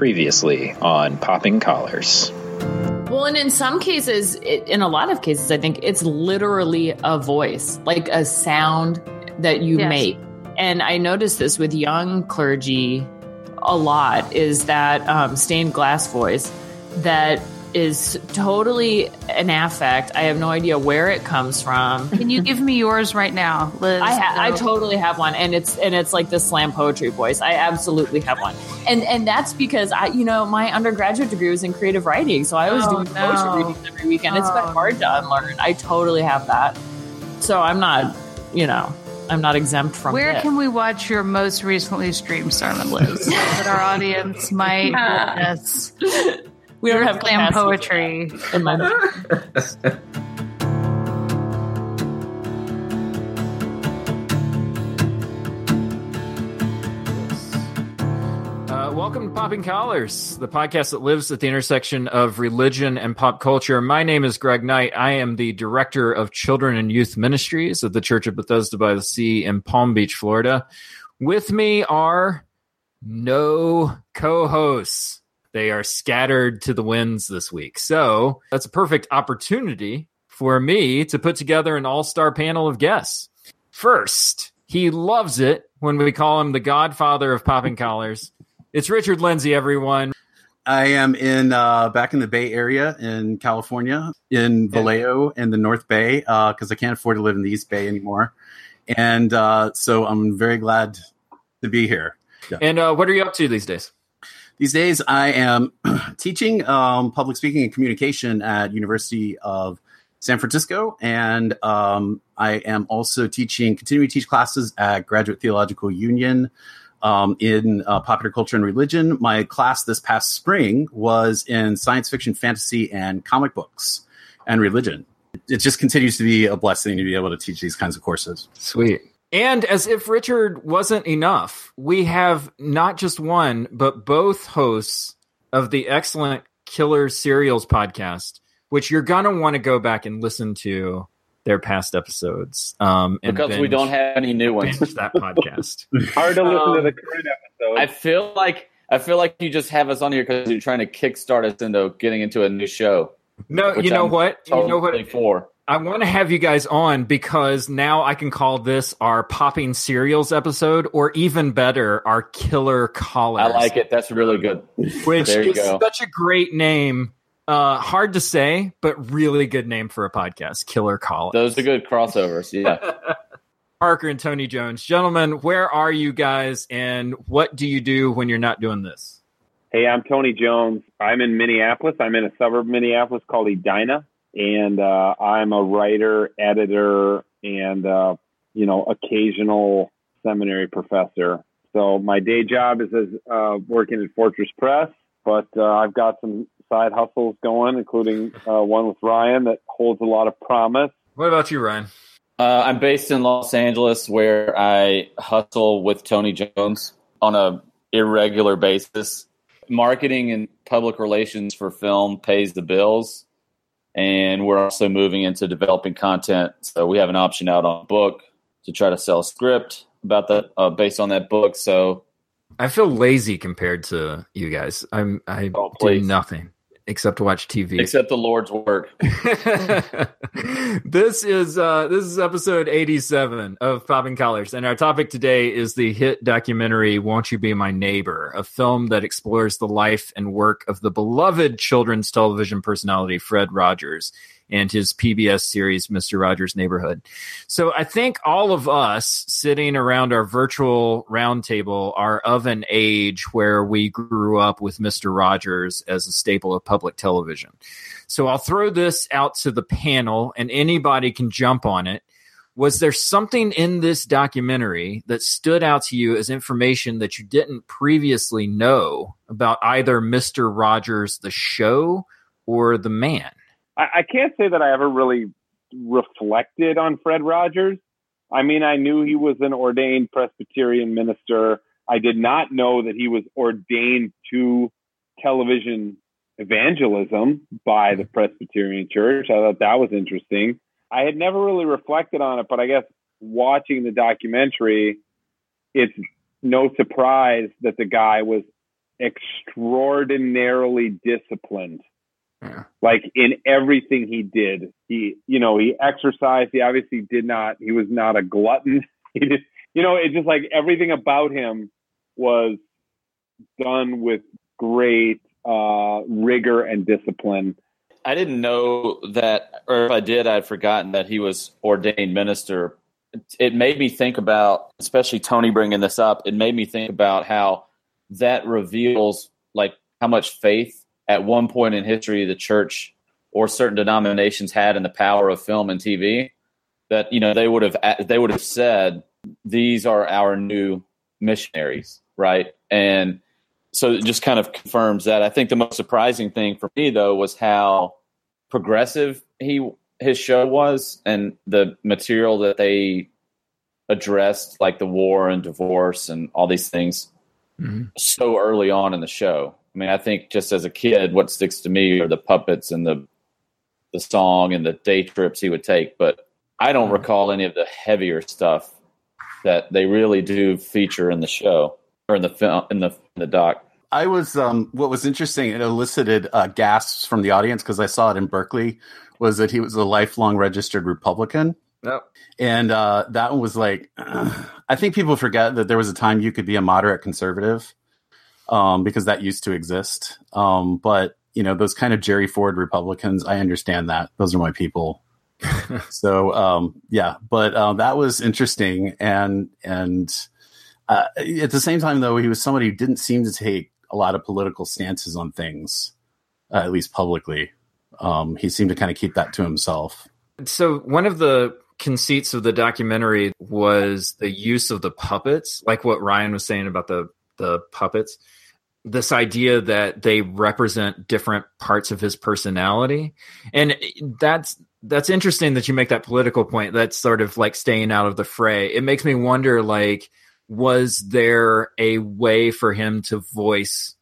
Previously on Popping Collars. Well, and in some cases, it, in a lot of cases, I think it's literally a voice, like a sound that you Yes. make. And I noticed this with young clergy a lot is that um, stained glass voice that is totally an affect. I have no idea where it comes from. Can you give me yours right now, Liz? I ha- I totally have one, and it's and it's like the slam poetry voice. I absolutely have one, and and that's because I, you know, my undergraduate degree was in creative writing, so I was Oh, doing no. poetry readings every weekend. It's been Oh. hard to unlearn. I totally have that, so I'm not, you know, I'm not exempt from. Where it. can we watch your most recently streamed sermon, Liz? that our audience might witness we don't have slam capacity poetry. in my Uh, welcome to Popping Collars, the podcast that lives at the intersection of religion and pop culture. My name is Greg Knight. I am the director of children and youth ministries at the Church of Bethesda by the Sea in Palm Beach, Florida. With me are no co hosts. They are scattered to the winds this week. So that's a perfect opportunity for me to put together an all star panel of guests. First, he loves it when we call him the godfather of popping collars. It's Richard Lindsay, everyone. I am in uh, back in the Bay Area in California, in Vallejo in the North Bay, because I can't afford to live in the East Bay anymore, and uh, so I'm very glad to be here. And uh, what are you up to these days? These days, I am teaching um, public speaking and communication at University of San Francisco, and um, I am also teaching, continuing to teach classes at Graduate Theological Union um, in uh, popular culture and religion. My class this past spring was in science fiction, fantasy, and comic books and religion. It just continues to be a blessing to be able to teach these kinds of courses. Sweet. And as if Richard wasn't enough, we have not just one, but both hosts of the excellent Killer Serials podcast, which you're going to want to go back and listen to their past episodes. Um, and because we don't have any new ones. that podcast. Hard to listen to Um, the current episode. I feel like I feel like you just have us on here because you're trying to kickstart us into getting into a new show. No, you know I'm what? You know what? Totally for. I want to have you guys on because now I can call this our popping cereals episode, or even better, our killer collars. I like it. That's really good. Which is go. such a great name. Uh, hard to say, but really good name for a podcast. Killer collars. Those are good crossovers. Yeah. Parker and Tony Jones, gentlemen, where are you guys, and what do you do when you're not doing this? hey, I'm Tony Jones. I'm in Minneapolis. I'm in a suburb of Minneapolis called Edina, and uh, I'm a writer, editor, and uh, you know, occasional seminary professor. So my day job is as uh, working at Fortress Press, but uh, I've got some side hustles going, including uh, one with Ryan that holds a lot of promise. What about you, Ryan? Uh, I'm based in Los Angeles, where I hustle with Tony Jones on a irregular basis. Marketing and public relations for film pays the bills, and we're also moving into developing content. So we have an option out on book to try to sell a script about that uh, based on that book. So I feel lazy compared to you guys. I'm I Oh, do nothing except to watch TV. Except the Lord's work. this is uh this is episode 87 of Popping Collars and our topic today is the hit documentary Won't You Be My Neighbor, a film that explores the life and work of the beloved children's television personality Fred Rogers and his PBS series Mr. Rogers' Neighborhood. So I think all of us sitting around our virtual roundtable are of an age where we grew up with Mr. Rogers as a staple of public television. So I'll throw this out to the panel and anybody can jump on it. Was there something in this documentary that stood out to you as information that you didn't previously know about either Mr. Rogers, the show, or the man? I, I can't say that I ever really reflected on Fred Rogers. I mean, I knew he was an ordained Presbyterian minister. I did not know that he was ordained to television evangelism by the mm-hmm. Presbyterian Church. I thought that was interesting. I had never really reflected on it, but I guess watching the documentary, it's no surprise that the guy was extraordinarily disciplined. Yeah. Like in everything he did, he, you know, he exercised. He obviously did not. He was not a glutton. He did, you know, it's just like everything about him was done with great uh, rigor and discipline. I didn't know that, or if I did, I'd forgotten that he was ordained minister. It made me think about, especially Tony bringing this up. It made me think about how that reveals like how much faith at one point in history the church or certain denominations had in the power of film and TV. That you know they would have they would have said these are our new missionaries, right? And so it just kind of confirms that. I think the most surprising thing for me though was how progressive he his show was and the material that they addressed like the war and divorce and all these things Mm-hmm. so early on in the show. I mean, I think just as a kid, what sticks to me are the puppets and the the song and the day trips he would take, but I don't recall any of the heavier stuff that they really do feature in the show or in the film in the in the doc. I was um, what was interesting. It elicited uh, gasps from the audience because I saw it in Berkeley. Was that he was a lifelong registered Republican, Yep. and uh, that one was like, I think people forget that there was a time you could be a moderate conservative, um, because that used to exist. Um, but you know, those kind of Jerry Ford Republicans, I understand that. Those are my people. so um, yeah, but uh, that was interesting, and and uh, at the same time, though, he was somebody who didn't seem to take a lot of political stances on things, uh, at least publicly. Um, he seemed to kind of keep that to himself. So one of the conceits of the documentary was the use of the puppets, like what Ryan was saying about the the puppets. This idea that they represent different parts of his personality, and that's that's interesting that you make that political point. That's sort of like staying out of the fray. It makes me wonder, like, was there a way for him to voice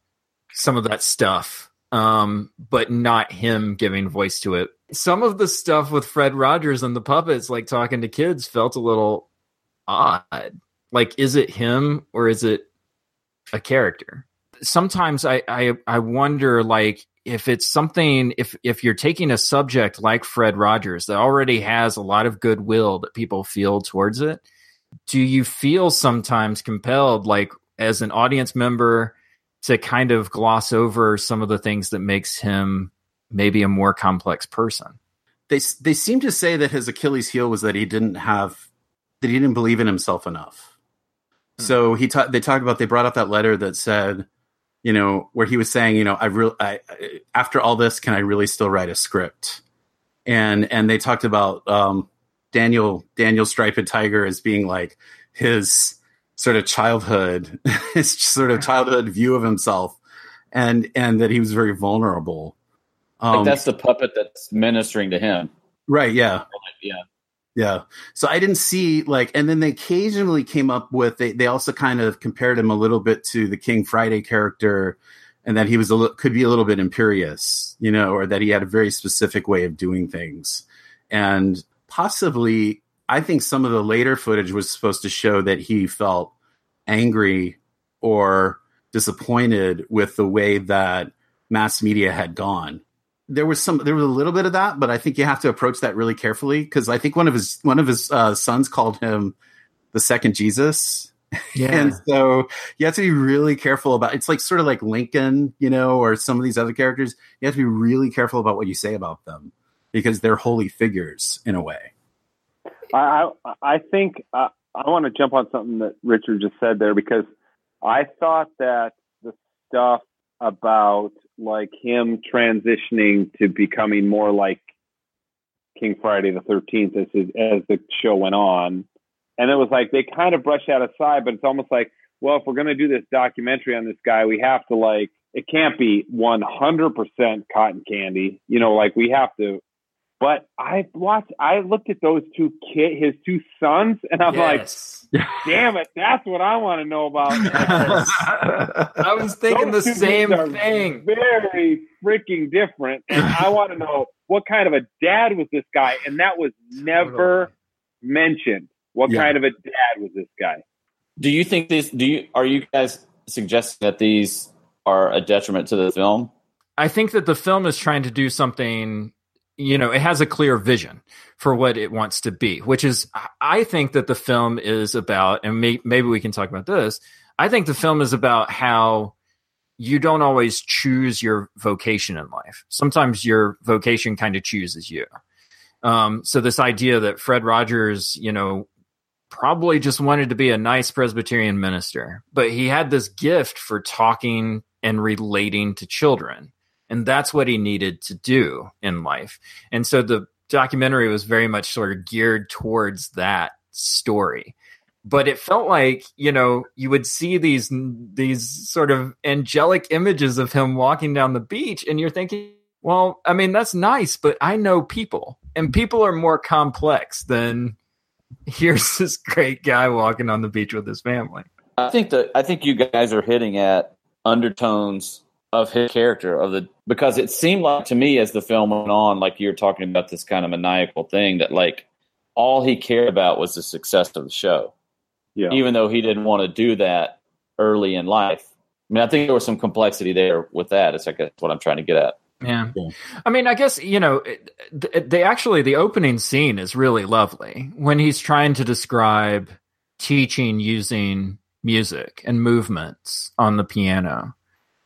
some of that stuff, um, but not him giving voice to it? Some of the stuff with Fred Rogers and the puppets, like talking to kids, felt a little odd. Like, is it him or is it a character? Sometimes I, I, I wonder, like, if it's something if if you're taking a subject like Fred Rogers that already has a lot of goodwill that people feel towards it, do you feel sometimes compelled like as an audience member to kind of gloss over some of the things that makes him maybe a more complex person? They they seem to say that his Achilles heel was that he didn't have that he didn't believe in himself enough. Hmm. So he ta- they talked about they brought up that letter that said, you know, where he was saying, you know, I really I, after all this, can I really still write a script? And and they talked about um, Daniel Daniel Striped Tiger as being like his sort of childhood, his sort of childhood view of himself, and and that he was very vulnerable. Like Um, that's the puppet that's ministering to him. right, yeah. Yeah. Yeah. So I didn't see like, and then they occasionally came up with, they, they also kind of compared him a little bit to the King Friday character and that he was a li- could be a little bit imperious, you know, or that he had a very specific way of doing things. And possibly, I think some of the later footage was supposed to show that he felt angry or disappointed with the way that mass media had gone there was some there was a little bit of that but i think you have to approach that really carefully because i think one of his one of his uh, sons called him the second jesus. Yeah. and so you have to be really careful about it's like sort of like lincoln you know or some of these other characters. You have to be really careful about what you say about them because they're holy figures in a way. I I, I think uh, I want to jump on something that Richard just said there because I thought that the stuff about like him transitioning to becoming more like King Friday the Thirteenth as his, as the show went on, and it was like they kind of brushed that aside, but it's almost like, well, if we're going to do this documentary on this guy, we have to like it can't be one hundred percent cotton candy, you know, like we have to. But I watched, I looked at those two kid, his two sons, and I'm Yes. like, damn it, that's what I want to know about. I was thinking the Those two same thing. Very freaking different. And I want to know what kind of a dad was this guy? And that was never mentioned. What Yeah. kind of a dad was this guy? Do you think this? Do you are you guys suggesting that these are a detriment to the film. I think that the film is trying to do something, you know, it has a clear vision for what it wants to be, which is, I think that the film is about, and may, maybe we can talk about this. I think the film is about how you don't always choose your vocation in life. Sometimes your vocation kind of chooses you. Um, so this idea that Fred Rogers, you know, probably just wanted to be a nice Presbyterian minister, but he had this gift for talking and relating to children. And that's what he needed to do in life. And so the documentary was very much sort of geared towards that story. But it felt like, you know, you would see these these sort of angelic images of him walking down the beach and you're thinking, well, I mean, that's nice, but I know people and people are more complex than here's this great guy walking on the beach with his family. I think that I think you guys are hitting at undertones of his character of the because it seemed like to me as the film went on, like you're talking about this kind of maniacal thing that like all he cared about was the success of the show. Yeah. Even though he didn't want to do that early in life. I mean, I think there was some complexity there with that. It's like that's what I'm trying to get at. Yeah. I mean, I guess, you know, they actually, the opening scene is really lovely when he's trying to describe teaching using music and movements on the piano.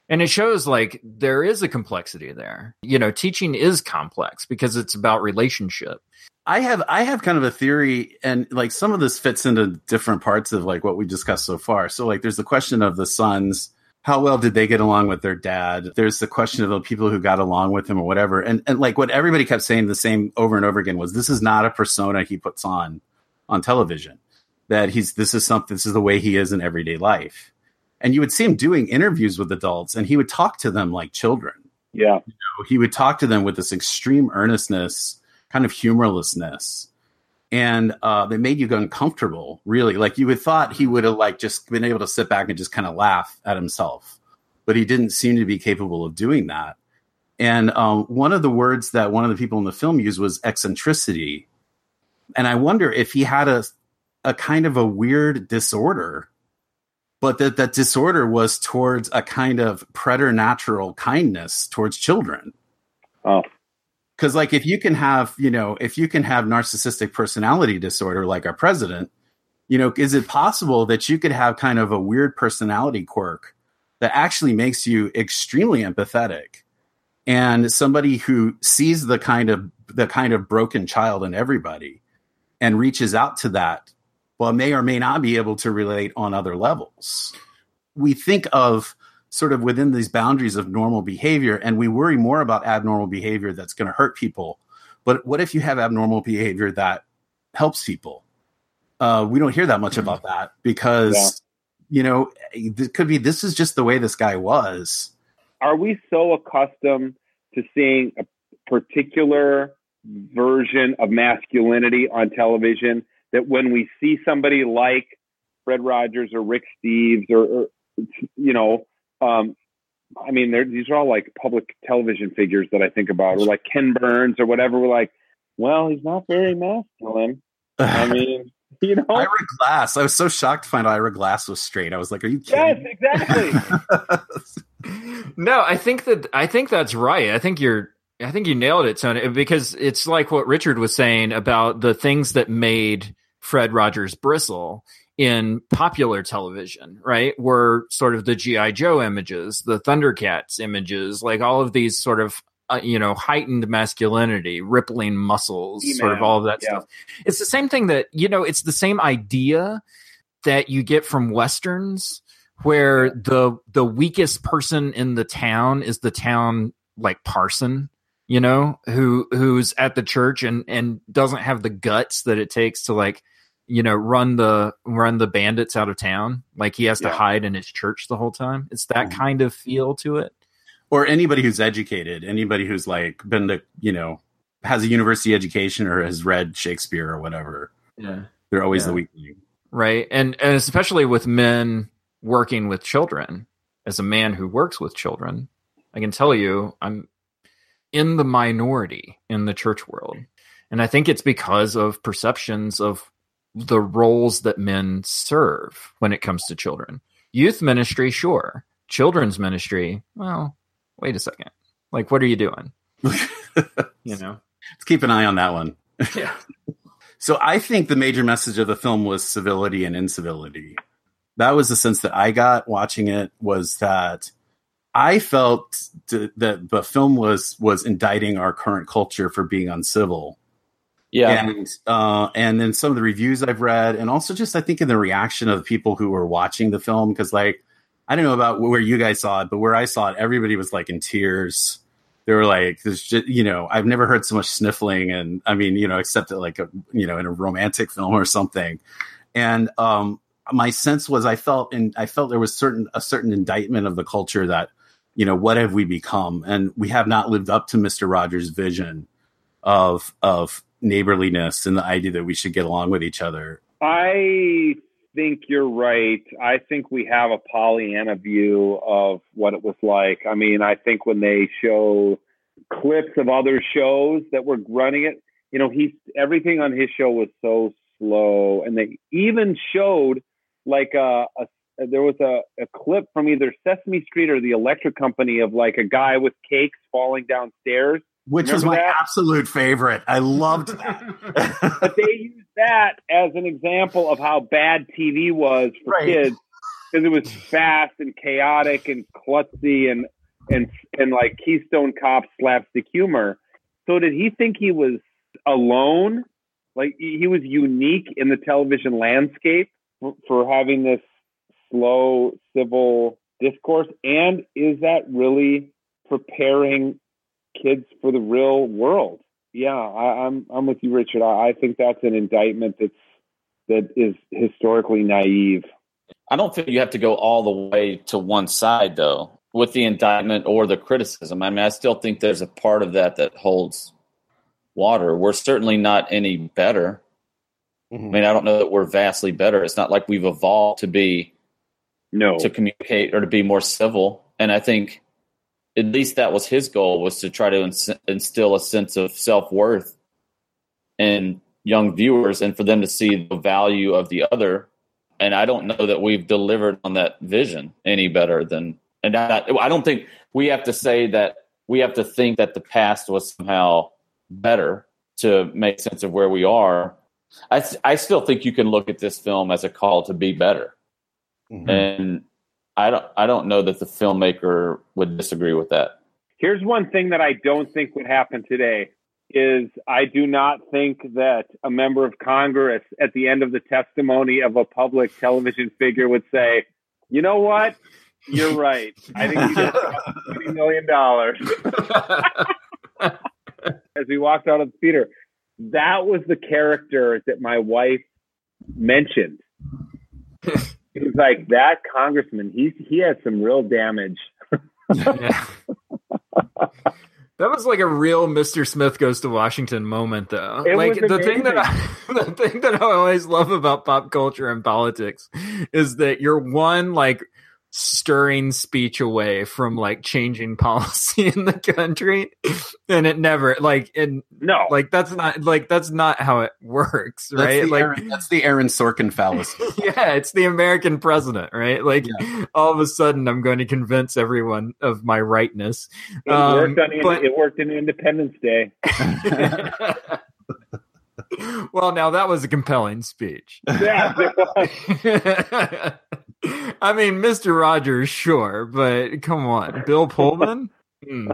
And it shows like there is a complexity there. You know, teaching is complex because it's about relationship. I have I have kind of a theory and like some of this fits into different parts of like what we discussed so far. So like there's the question of the sons how well did they get along with their dad? There's the question of the people who got along with him or whatever. And and like what everybody kept saying the same over and over again was this is not a persona he puts on on television. That he's this is something this is the way he is in everyday life. And you would see him doing interviews with adults and he would talk to them like children. Yeah. You know, he would talk to them with this extreme earnestness, kind of humorlessness and uh, they made you uncomfortable. Really, like you would thought he would have like just been able to sit back and just kind of laugh at himself, but he didn't seem to be capable of doing that. And um, one of the words that one of the people in the film used was eccentricity, and I wonder if he had a a kind of a weird disorder, but that that disorder was towards a kind of preternatural kindness towards children. Oh, because like if you can have you know if you can have narcissistic personality disorder like our president you know is it possible that you could have kind of a weird personality quirk that actually makes you extremely empathetic and somebody who sees the kind of the kind of broken child in everybody and reaches out to that well may or may not be able to relate on other levels. We think of sort of within these boundaries of normal behavior and we worry more about abnormal behavior that's going to hurt people. But what if you have abnormal behavior that helps people? Uh, we don't hear that much about that because yeah. you know it could be this is just the way this guy was. Are we so accustomed to seeing a particular version of masculinity on television that when we see somebody like Fred Rogers or Rick Steves or, or you know um, I mean, these are all like public television figures that I think about, or like Ken Burns or whatever. We're like, well, he's not very masculine. I mean, you know, Ira Glass. I was so shocked to find Ira Glass was straight. I was like, are you kidding? Yes, exactly. no, I think that I think that's right. I think you're. I think you nailed it, Tony, because it's like what Richard was saying about the things that made Fred Rogers bristle in popular television, right? Were sort of the G.I. Joe images, the Thundercats images, like all of these sort of, uh, you know, heightened masculinity, rippling muscles, Email. sort of all of that yeah. stuff. It's the same thing that, you know, it's the same idea that you get from Westerns where the the weakest person in the town is the town like parson you know who who's at the church and and doesn't have the guts that it takes to like you know run the run the bandits out of town. Like he has yeah. to hide in his church the whole time. It's that mm-hmm. kind of feel to it. Or anybody who's educated anybody who's like been to you know has a university education or has read shakespeare or whatever. Yeah. They're always yeah. the weakling right? And and especially with men working with children as a man who works with children i can tell you i'm in the minority in the church world. And i think it's because of perceptions of the roles that men serve when it comes to children. Youth ministry, sure. children's ministry, well, wait a second. Like, what are you doing? you know, let's keep an eye on that one. Yeah. so I think the major message of the film was civility and incivility. That was the sense that I got watching it was that I felt that the film was was indicting our current culture for being uncivil. Yeah. And uh, and then some of the reviews I've read, and also just I think in the reaction of the people who were watching the film, because like I don't know about where you guys saw it, but where I saw it, everybody was like in tears. They were like, "There's just you know, I've never heard so much sniffling," and I mean, you know, except like a you know in a romantic film or something. And um, my sense was I felt and I felt there was certain a certain indictment of the culture that you know what have we become, and we have not lived up to Mister Rogers' vision of of neighborliness and the idea that we should get along with each other. I think you're right. I think we have a Pollyanna view of what it was like. I mean, I think when they show clips of other shows that were running it, you know, he everything on his show was so slow, and they even showed like a, a there was a, a clip from either Sesame Street or the Electric Company of like a guy with cakes falling downstairs which Remember was my that? absolute favorite. I loved that. but they used that as an example of how bad TV was for Right. kids because it was fast and chaotic and klutzy and and and like Keystone Cop slapstick humor. So did he think he was alone? Like he was unique in the television landscape for, for having this slow civil discourse? And is that really preparing kids for the real world? Yeah, I, I'm I'm with you, Richard. I, I think that's an indictment that's that is historically naive. I don't think you have to go all the way to one side though with the indictment or the criticism. I mean, I still think there's a part of that that holds water. We're certainly not any better. Mm-hmm. I mean, I don't know that we're vastly better. It's not like we've evolved to be No, to communicate or to be more civil. And I think at least that was his goal was to try to ins- instill a sense of self worth in young viewers and for them to see the value of the other. And I don't know that we've delivered on that vision any better than. And I, I don't think we have to say that we have to think that the past was somehow better to make sense of where we are. I, I still think you can look at this film as a call to be better mm-hmm. and I don't I don't know that the filmmaker would disagree with that. Here's one thing that I don't think would happen today is I do not think that a member of Congress at the end of the testimony of a public television figure would say, "You know what? You're right. I think you just got twenty million dollars." As we walked out of the theater, that was the character that my wife mentioned. It was like that congressman. He he had some real damage. Yeah. That was like a real Mr. Smith goes to Washington moment, though. It like the thing that I, the thing that I always love about pop culture and politics is that you're one like stirring speech away from like changing policy in the country, and it never like and No, like that's not like that's not how it works, right? the Like Aaron, that's the Aaron Sorkin fallacy. yeah, it's the American president, right? Like all of a sudden, I'm going to convince everyone of my rightness. it Um, worked on but- it worked in Independence Day. well, now that was a compelling speech. Yeah, it was. I mean, Mr. Rogers, sure, but come on, Bill Pullman. Hmm.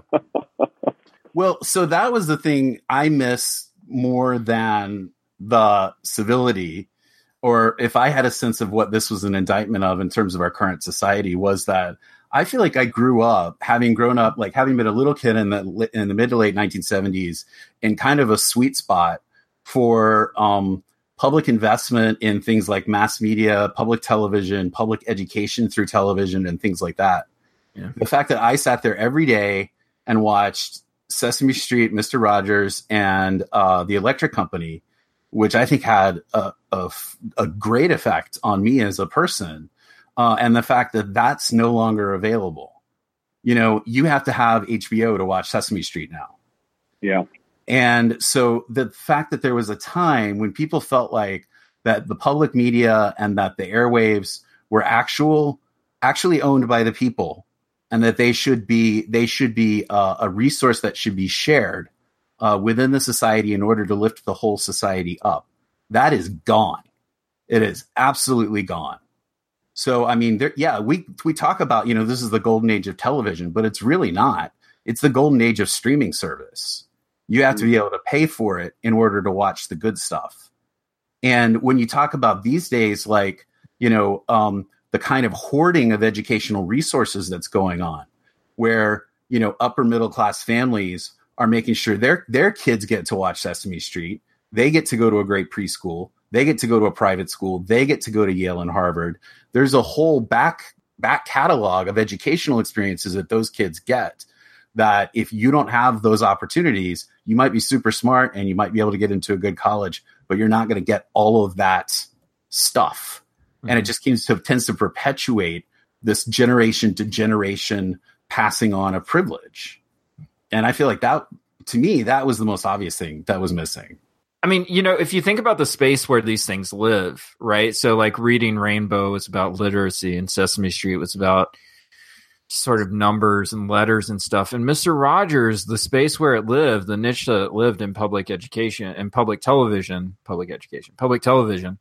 Well, so that was the thing I miss more than the civility, or if I had a sense of what this was an indictment of in terms of our current society, was that I feel like I grew up having grown up, like having been a little kid in the in the mid to late 1970s, in kind of a sweet spot for um, public investment in things like mass media, public television, public education through television, and things like that. Yeah. The fact that I sat there every day and watched Sesame Street, Mister Rogers, and uh, the Electric Company, which I think had a, a f- a great effect on me as a person, uh, and the fact that that's no longer available. You know, you have to have HBO to watch Sesame Street now. Yeah. And so the fact that there was a time when people felt like that the public media and that the airwaves were actual actually owned by the people and that they should be they should be uh, a resource that should be shared uh, within the society in order to lift the whole society up. That is gone. It is absolutely gone. So I mean, there, yeah, we we talk about you know this is the golden age of television, but it's really not. It's the golden age of streaming service. You have to be able to pay for it in order to watch the good stuff. And when you talk about these days, like you know, um, the kind of hoarding of educational resources that's going on, where you know upper middle class families are making sure their their kids get to watch Sesame Street, they get to go to a great preschool, they get to go to a private school, they get to go to Yale and Harvard. There's a whole back back catalog of educational experiences that those kids get that if you don't have those opportunities, you might be super smart and you might be able to get into a good college, but you're not going to get all of that stuff and it mm-hmm. just seems to tends to perpetuate this generation to generation passing on of privilege. And I feel like that to me that was the most obvious thing that was missing. I mean, you know, if you think about the space where these things live, right? So, like, reading Rainbow was about literacy, and Sesame Street was about sort of numbers and letters and stuff. And Mr. Rogers, the space where it lived, the niche that it lived in public education and public television, public education, public television,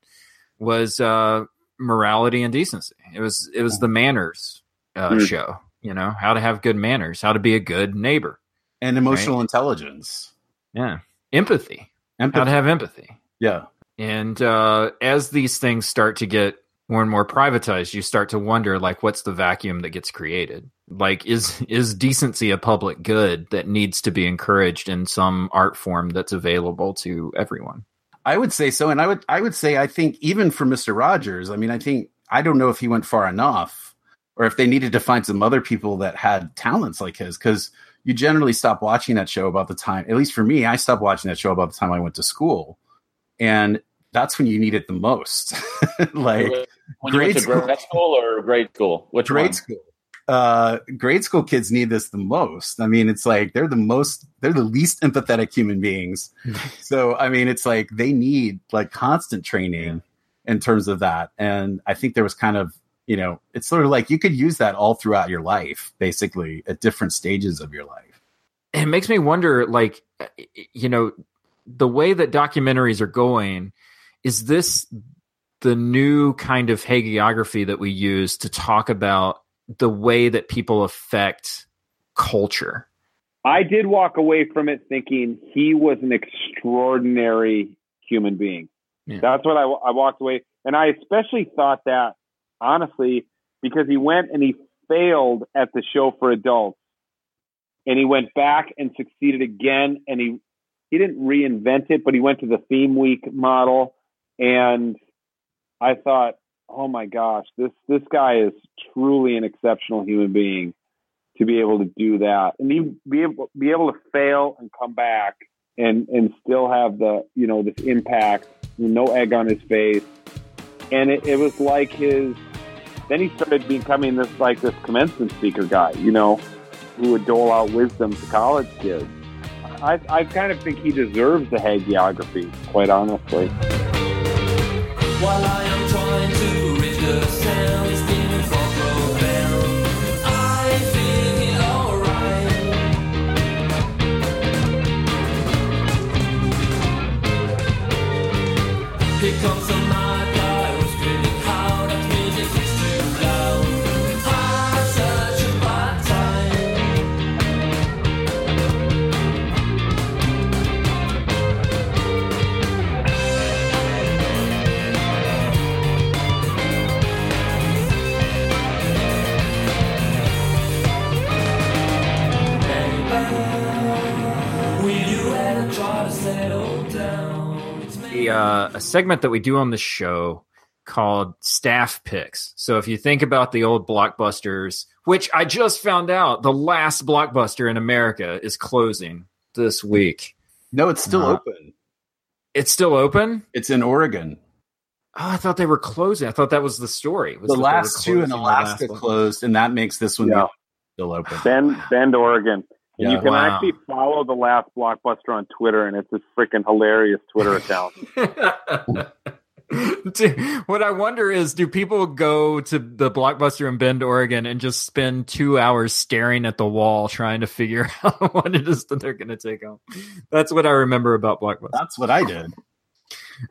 was uh, morality and decency. It was it was the manners uh, Mm. show. You know how to have good manners, how to be a good neighbor. And emotional intelligence. Yeah, empathy. Empathy. How to have empathy. yeah. And uh, as these things start to get more and more privatized, you start to wonder, like, what's the vacuum that gets created? Like, is is decency a public good that needs to be encouraged in some art form that's available to everyone? I would say so, and I would I would say I think even for Mister Rogers, I mean, I think I don't know if he went far enough, or if they needed to find some other people that had talents like his, because you generally stop watching that show about the time. At least for me, I stopped watching that show about the time I went to school, and that's when you need it the most. like when grade to school. grade school or grade school? Which grade one? school. Uh, grade school kids need this the most. I mean, it's like they're the most, they're the least empathetic human beings. so, I mean, it's like they need like constant training in terms of that. And I think there was kind of, you know, it's sort of like you could use that all throughout your life, basically at different stages of your life. it makes me wonder like you know the way that documentaries are going is this the new kind of hagiography that we use to talk about the way that people affect culture I did walk away from it thinking he was an extraordinary human being. Yeah. That's what I, I walked away. And I especially thought that, honestly, because he went and he failed at the show for adults. And he went back and succeeded again. And he, he didn't reinvent it, but he went to the theme week model. And I thought, oh my gosh, this, this guy is truly an exceptional human being to be able to do that and be able be able to fail and come back and and still have the you know this impact no egg on his face and it, it was like his then he started becoming this like this commencement speaker guy you know who would dole out wisdom to college kids I, I kind of think he deserves the hagiography, quite honestly. While I am a, uh, a segment that we do on the show called staff picks. So if you think about the old blockbusters, which I just found out the last blockbuster in America is closing this week. No, it's still Uh, open. It's still open? It's in Oregon. Oh, I thought they were closing. I thought that was the story. was The that they were last two in Alaska closed, and that makes this one Yeah. still open. Bend, Bend, Oregon. And Yeah. you can Wow. actually follow the last blockbuster on Twitter, and it's a freaking hilarious Twitter account. Do- what I wonder is, do people go to the Blockbuster in Bend, Oregon, and just spend two hours staring at the wall trying to figure out what it is that they're going to take home? That's what I remember about Blockbuster. That's what I did.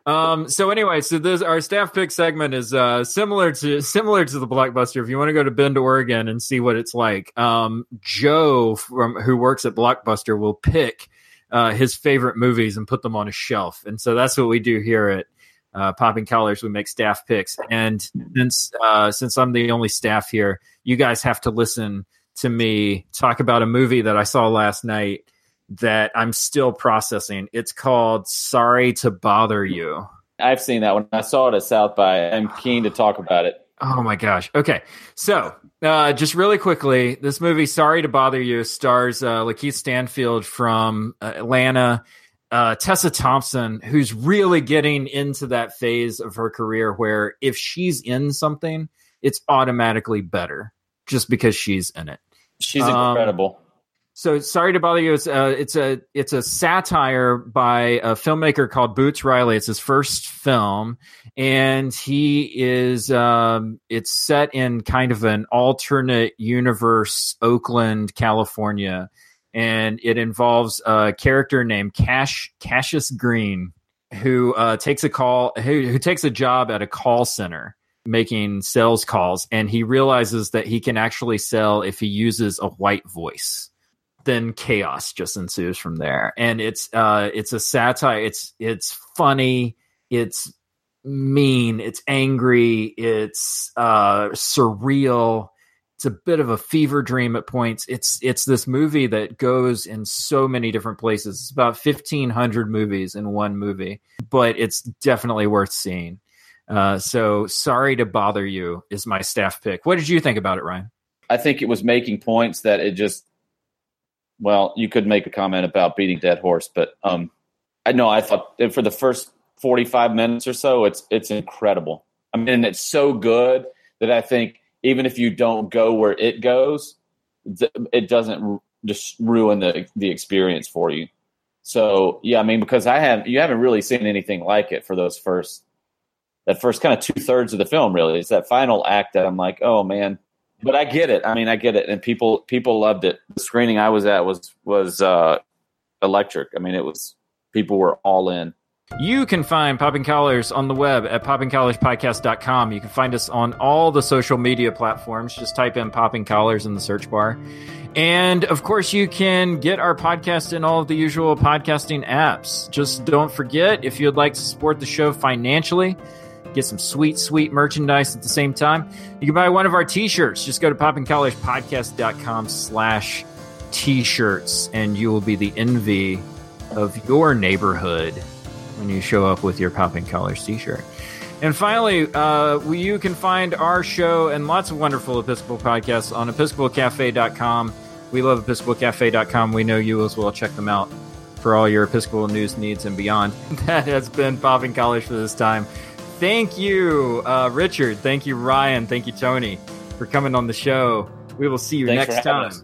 Um, so anyway, so this our staff pick segment is uh similar to similar to the Blockbuster. If you want to go to Bend, Oregon, and see what it's like, um, Joe from who works at Blockbuster will pick uh, his favorite movies and put them on a shelf, and so that's what we do here at uh, Popping Collars. We make staff picks, and since uh, since I'm the only staff here, you guys have to listen to me talk about a movie that I saw last night that I'm still processing. It's called Sorry to Bother You. I've seen that one. I saw it at South by. I'm keen to talk about it. Oh my gosh. Okay. So, uh, just really quickly, this movie, Sorry to Bother You, stars uh, Lakeith Stanfield from Atlanta, uh, Tessa Thompson, who's really getting into that phase of her career where if she's in something, it's automatically better just because she's in it. She's Um, incredible. So sorry to bother you. It's, uh, it's a it's a satire by a filmmaker called Boots Riley. It's his first film, and he is um, it's set in kind of an alternate universe, Oakland, California, and it involves a character named Cash Cassius Green, who uh, takes a call who, who takes a job at a call center making sales calls, and he realizes that he can actually sell if he uses a white voice then chaos just ensues from there. And it's uh it's a satire. It's it's funny. It's mean. It's angry. It's uh surreal. It's a bit of a fever dream at points. It's it's this movie that goes in so many different places. It's about 1500 movies in one movie but it's definitely worth seeing. Uh so sorry to bother you is my staff pick. What did you think about it ryan? I think it was making points that it just. Well, you could make a comment about beating dead horse, but um, I know I thought for the first forty five minutes or so, it's it's incredible. I mean, it's so good that I think even if you don't go where it goes, it doesn't just ruin the the experience for you. So yeah, I mean, because I have you haven't really seen anything like it for those first that first kind of two thirds of the film. Really, it's that final act that I'm like, oh man. But I get it. I mean, I get it, and people people loved it. The screening I was at was was uh, electric. I mean, it was people were all in. You can find Popping Collars on the web at poppingcollarspodcast.com. You can find us on all the social media platforms. Just type in Popping Collars in the search bar. And of course, you can get our podcast in all of the usual podcasting apps. Just don't forget if you'd like to support the show financially, get some sweet, sweet merchandise at the same time, you can buy one of our t-shirts. Just go to poppingcollarspodcast.com slash t-shirts and you will be the envy of your neighborhood when you show up with your Popping Collars t-shirt. And finally, uh, you can find our show and lots of wonderful Episcopal podcasts on episcopalcafe.com. We love episcopalcafe.com. We know you as well. Check them out for all your Episcopal news needs and beyond. That has been Popping Collars for this time. Thank you, uh, Richard. Thank you, Ryan. Thank you, Tony, for coming on the show. We will see you Thanks next time. us.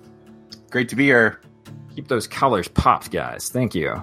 Great to be here. Keep those colors popped, guys. Thank you.